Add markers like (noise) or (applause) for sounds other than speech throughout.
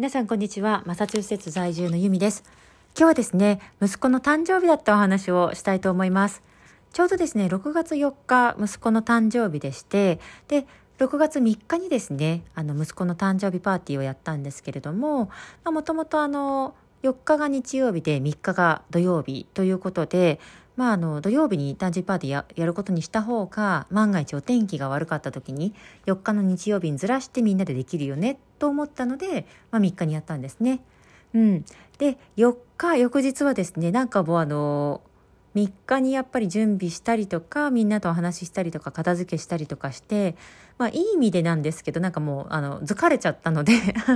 皆さんこんにちは。マサチューセッツ在住のユミです。今日はですね、息子の誕生日だったお話をしたいと思います。ちょうどですね、6月4日、息子の誕生日でして、で、6月3日にですね、あの、息子の誕生日パーティーをやったんですけれども、もともとあの、4日が日曜日で3日が土曜日ということで、まあ、あの土曜日に誕生日パーティーややることにした方が万が一お天気が悪かった時に4日の日曜日にずらしてみんなでできるよねと思ったので、まあ、3日にやったんですね。うん、で4日翌日はですねなんかもうあの3日にやっぱり準備したりとかみんなとお話ししたりとか片付けしたりとかしてまあいい意味でなんですけどなんかもうあの疲れちゃったので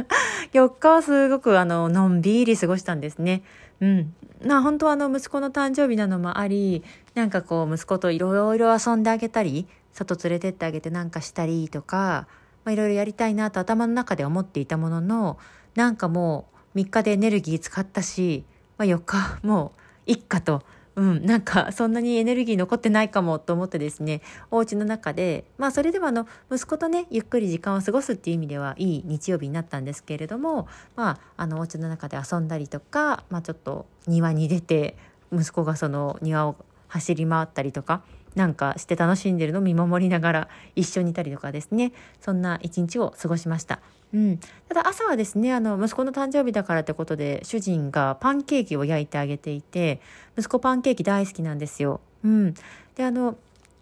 (laughs) 4日はすごくあののんびり過ごしたんですね。うん。まあ本当はあの息子の誕生日なのもありなんかこう息子といろいろ遊んであげたり外連れてってあげてなんかしたりとかいろいろやりたいなと頭の中で思っていたもののなんかもう3日でエネルギー使ったし、まあ、4日もういっかとうん、なんかそんなにエネルギー残ってないかもと思ってですねお家の中でまあそれではあの息子とねゆっくり時間を過ごすっていう意味ではいい日曜日になったんですけれどもまああのお家の中で遊んだりとか、まあ、ちょっと庭に出て息子がその庭を走り回ったりとかなんかして楽しんでるのを見守りながら一緒にいたりとかですねそんな一日を過ごしました。うん、ただ朝はですねあの息子の誕生日だからってことで主人がパンケーキを焼いてあげていて息子パンケーキ大好きなんですよ。うん、であの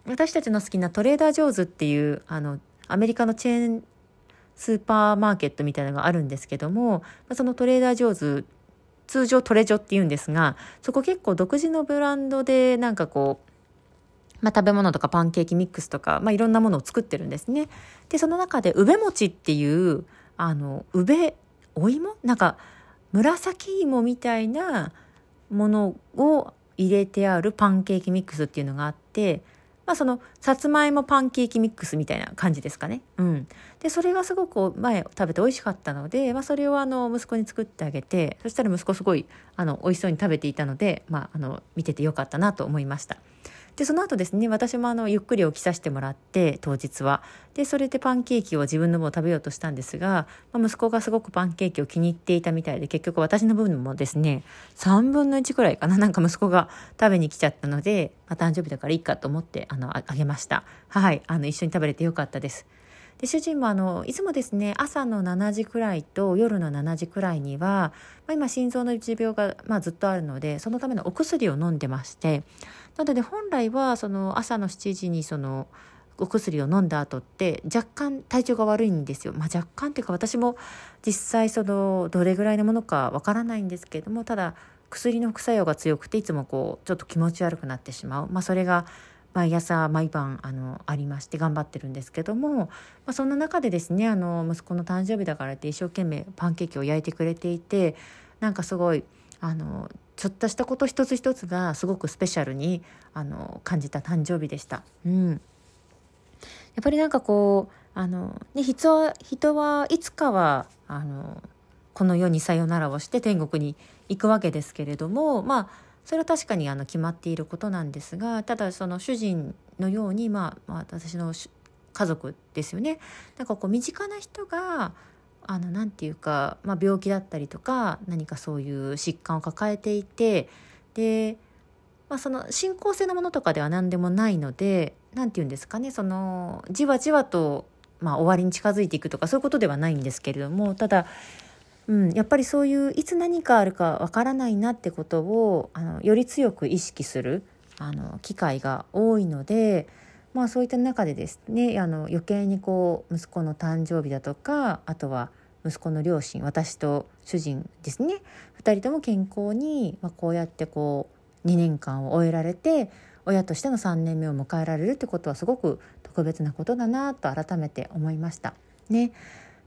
私たちの好きなトレーダー・ジョーズっていうあのアメリカのチェーンスーパーマーケットみたいなのがあるんですけどもそのトレーダー・ジョーズ通常トレジョっていうんですがそこ結構独自のブランドでなんかこうまあ、食べ物とかパンケーキミックスとか、まあ、いろんなものを作ってるんですね。でその中で宇部餅っていうあの宇部お芋？なんか紫芋みたいなものを入れてあるパンケーキミックスっていうのがあってまあそのさつまいもパンケーキミックスみたいな感じですかね。うん。でそれがすごく前食べて美味しかったので、まあ、それをあの息子に作ってあげてそしたら息子すごいあの美味しそうに食べていたので、まあ、あの見ててよかったなと思いました。でその後ですね私もあのゆっくり起きさせてもらって当日は。でそれでパンケーキを自分の分を食べようとしたんですが、まあ、息子がすごくパンケーキを気に入っていたみたいで結局私の分もですね3分の1くらいかななんか息子が食べに来ちゃったので、まあ、誕生日だからいいかと思ってあのあげました。はいあの一緒に食べれてよかったです。で主人もあのいつもですね朝の7時くらいと夜の7時くらいには、まあ、今心臓の持病が、まあ、ずっとあるのでそのためのお薬を飲んでましてなので本来はその朝の7時にそのお薬を飲んだ後って若干体調が悪いんですよ。まあ、若干っていうか私も実際そのどれぐらいのものかわからないんですけれどもただ薬の副作用が強くていつもこうちょっと気持ち悪くなってしまう、まあ、それが毎朝毎晩あのありまして頑張ってるんですけども、まあ、そんな中でですねあの息子の誕生日だからって一生懸命パンケーキを焼いてくれていてなんかすごいあのちょっとしたこと一つ一つがすごくスペシャルにあの感じた誕生日でした。うん、やっぱりなんかこうあの、ね、人は人はいつかはあのこの世にさよならをして天国に行くわけですけれどもまあそれは確かにあの決まっていることなんですがただその主人のように、まあ、まあ私の家族ですよね。なんかこう身近な人があのなんていうか、まあ、病気だったりとか何かそういう疾患を抱えていてで、まあ、その進行性のものとかでは何でもないので何て言うんですかねそのじわじわと、まあ、終わりに近づいていくとかそういうことではないんですけれどもただうん、やっぱりそういういつ何かあるかわからないなってことをあのより強く意識するあの機会が多いので、まあ、そういった中でですねあの余計にこう息子の誕生日だとかあとは息子の両親私と主人ですね2人とも健康に、まあ、こうやってこう2年間を終えられて親としての3年目を迎えられるってことはすごく特別なことだなと改めて思いました。ね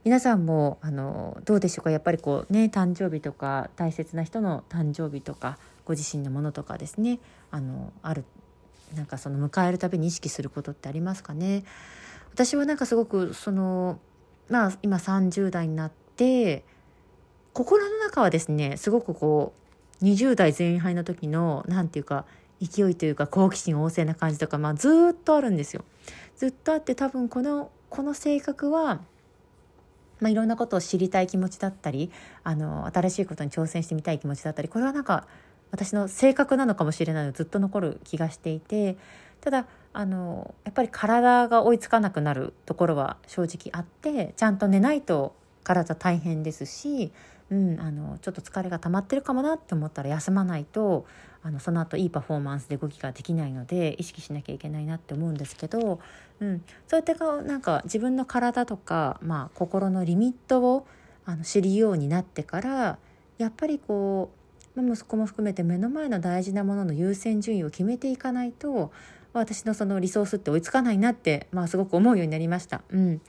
皆さんもあのどうでしょうか？やっぱりこうね誕生日とか大切な人の誕生日とかご自身のものとかですね。あのあるなんかその迎えるたびに意識することってありますかね？私はなんかすごくそのまあ今30代になって心の中はですねすごくこう20代前半の時の何て言うか勢いというか好奇心旺盛な感じとか、まあ、ずっとあるんですよ。ずっとあって多分このこの性格はまあ、いろんなことを知りたい気持ちだったりあの新しいことに挑戦してみたい気持ちだったりこれはなんか私の性格なのかもしれないのずっと残る気がしていてただあのやっぱり体が追いつかなくなるところは正直あってちゃんと寝ないと体大変ですしうん、あのちょっと疲れが溜まってるかもなって思ったら休まないとあのその後いいパフォーマンスで動きができないので意識しなきゃいけないなって思うんですけど、うん、そうやってなんか自分の体とか、まあ、心のリミットをあの知るようになってからやっぱりこう息子も含めて目の前の大事なものの優先順位を決めていかないと私のそのリソースって追いつかないなって、まあ、すごく思うようになりました。うん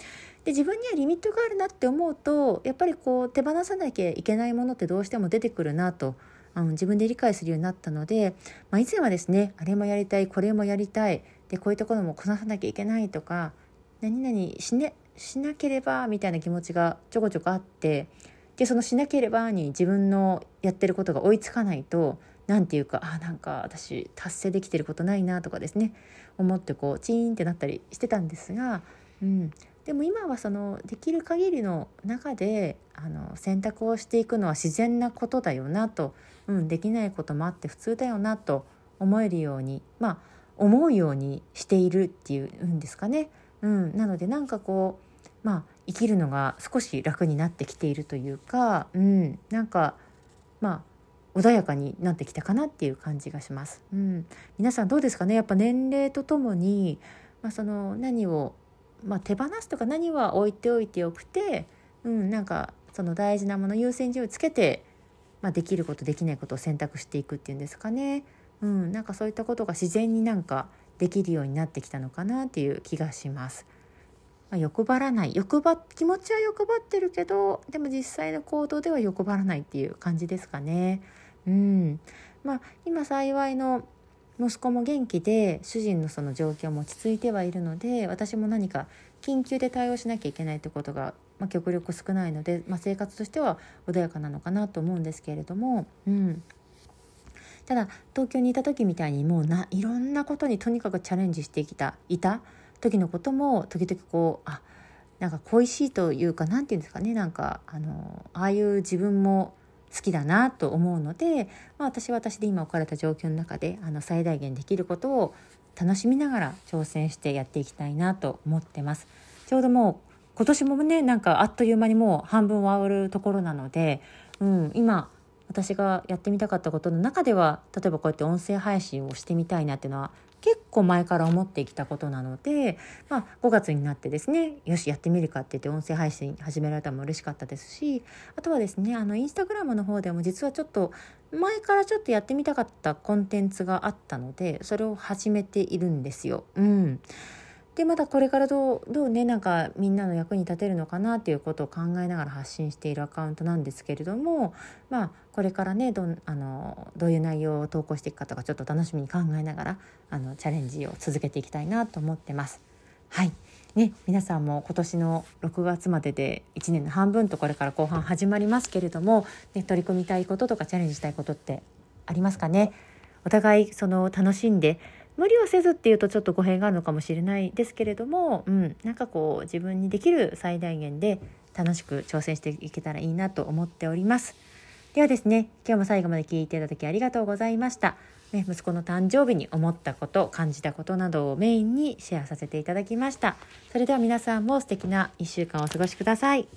で自分にはリミットがあるなって思うとやっぱりこう手放さなきゃいけないものってどうしても出てくるなと、うん、自分で理解するようになったので、まあ、以前はですねあれもやりたいこれもやりたいでこういうところもこなさなきゃいけないとか何々し,、ね、しなければみたいな気持ちがちょこちょこあってでそのしなければに自分のやってることが追いつかないと何て言うかあなんか私達成できてることないなとかですね思ってこうチーンってなったりしてたんですが、うん、でも今はそのできる限りの中であの選択をしていくのは自然なことだよなと、うん、できないこともあって普通だよなと思えるようにまあ思うようにしているっていうんですかね。うん、なのでなんかこうまあ生きるのが少し楽になってきているというか、うん、なんかまあ穏やかになってきたかなっていう感じがします。うん、皆さんどうですかね？やっぱ年齢とともに、まあ、その何をまあ、手放すとか何は置いておいてよくて、うん、なんかその大事なもの優先順位をつけて、まあ、できることできないことを選択していくっていうんですかね、うん、なんかそういったことが自然になんかできるようになってきたのかなっていう気がします。まあ、欲張らない欲張気持ちは欲張ってるけどでも実際の行動では欲張らないっていう感じですかね。うんまあ、今幸いの息子も元気で主人のその状況も落ち着いてはいるので私も何か緊急で対応しなきゃいけないってことが、まあ、極力少ないので、まあ、生活としては穏やかなのかなと思うんですけれども、うん、ただ東京にいた時みたいにもうないろんなことにとにかくチャレンジしてきたいた時のことも時々こうあなんか恋しいというか何て言うんですかねなんかあのああいう自分も好きだなと思うので、まあ、私は私で今置かれた状況の中であの最大限できることを楽しみながら挑戦してやっていきたいなと思ってます。ちょうどもう今年もねなんかあっという間にもう半分終わるところなので、うん、今私がやってみたかったことの中では例えばこうやって音声配信をしてみたいなっていうのは結構前から思ってきたことなので、まあ、5月になってですねよしやってみるかって言って音声配信始められたのも嬉しかったですしあとはですねあのインスタグラムの方でも実はちょっと前からちょっとやってみたかったコンテンツがあったのでそれを始めているんですよ。うんでまだこれからどうどうねなんかみんなの役に立てるのかなっていうことを考えながら発信しているアカウントなんですけれどもまあこれからねどあのどういう内容を投稿していくかとかちょっと楽しみに考えながらあのチャレンジを続けていきたいなと思ってます。はいね、皆さんも今年の6月までで1年の半分とこれから後半始まりますけれども、ね、取り組みたいこととかチャレンジしたいことってありますかね？お互いその楽しんで無理をせずっていうとちょっと語弊があるのかもしれないですけれども、うん、なんかこう自分にできる最大限で楽しく挑戦していけたらいいなと思っております。ではですね、今日も最後まで聞いていただきありがとうございました。ね、息子の誕生日に思ったこと、感じたことなどをメインにシェアさせていただきました。それでは皆さんも素敵な1週間をお過ごしください。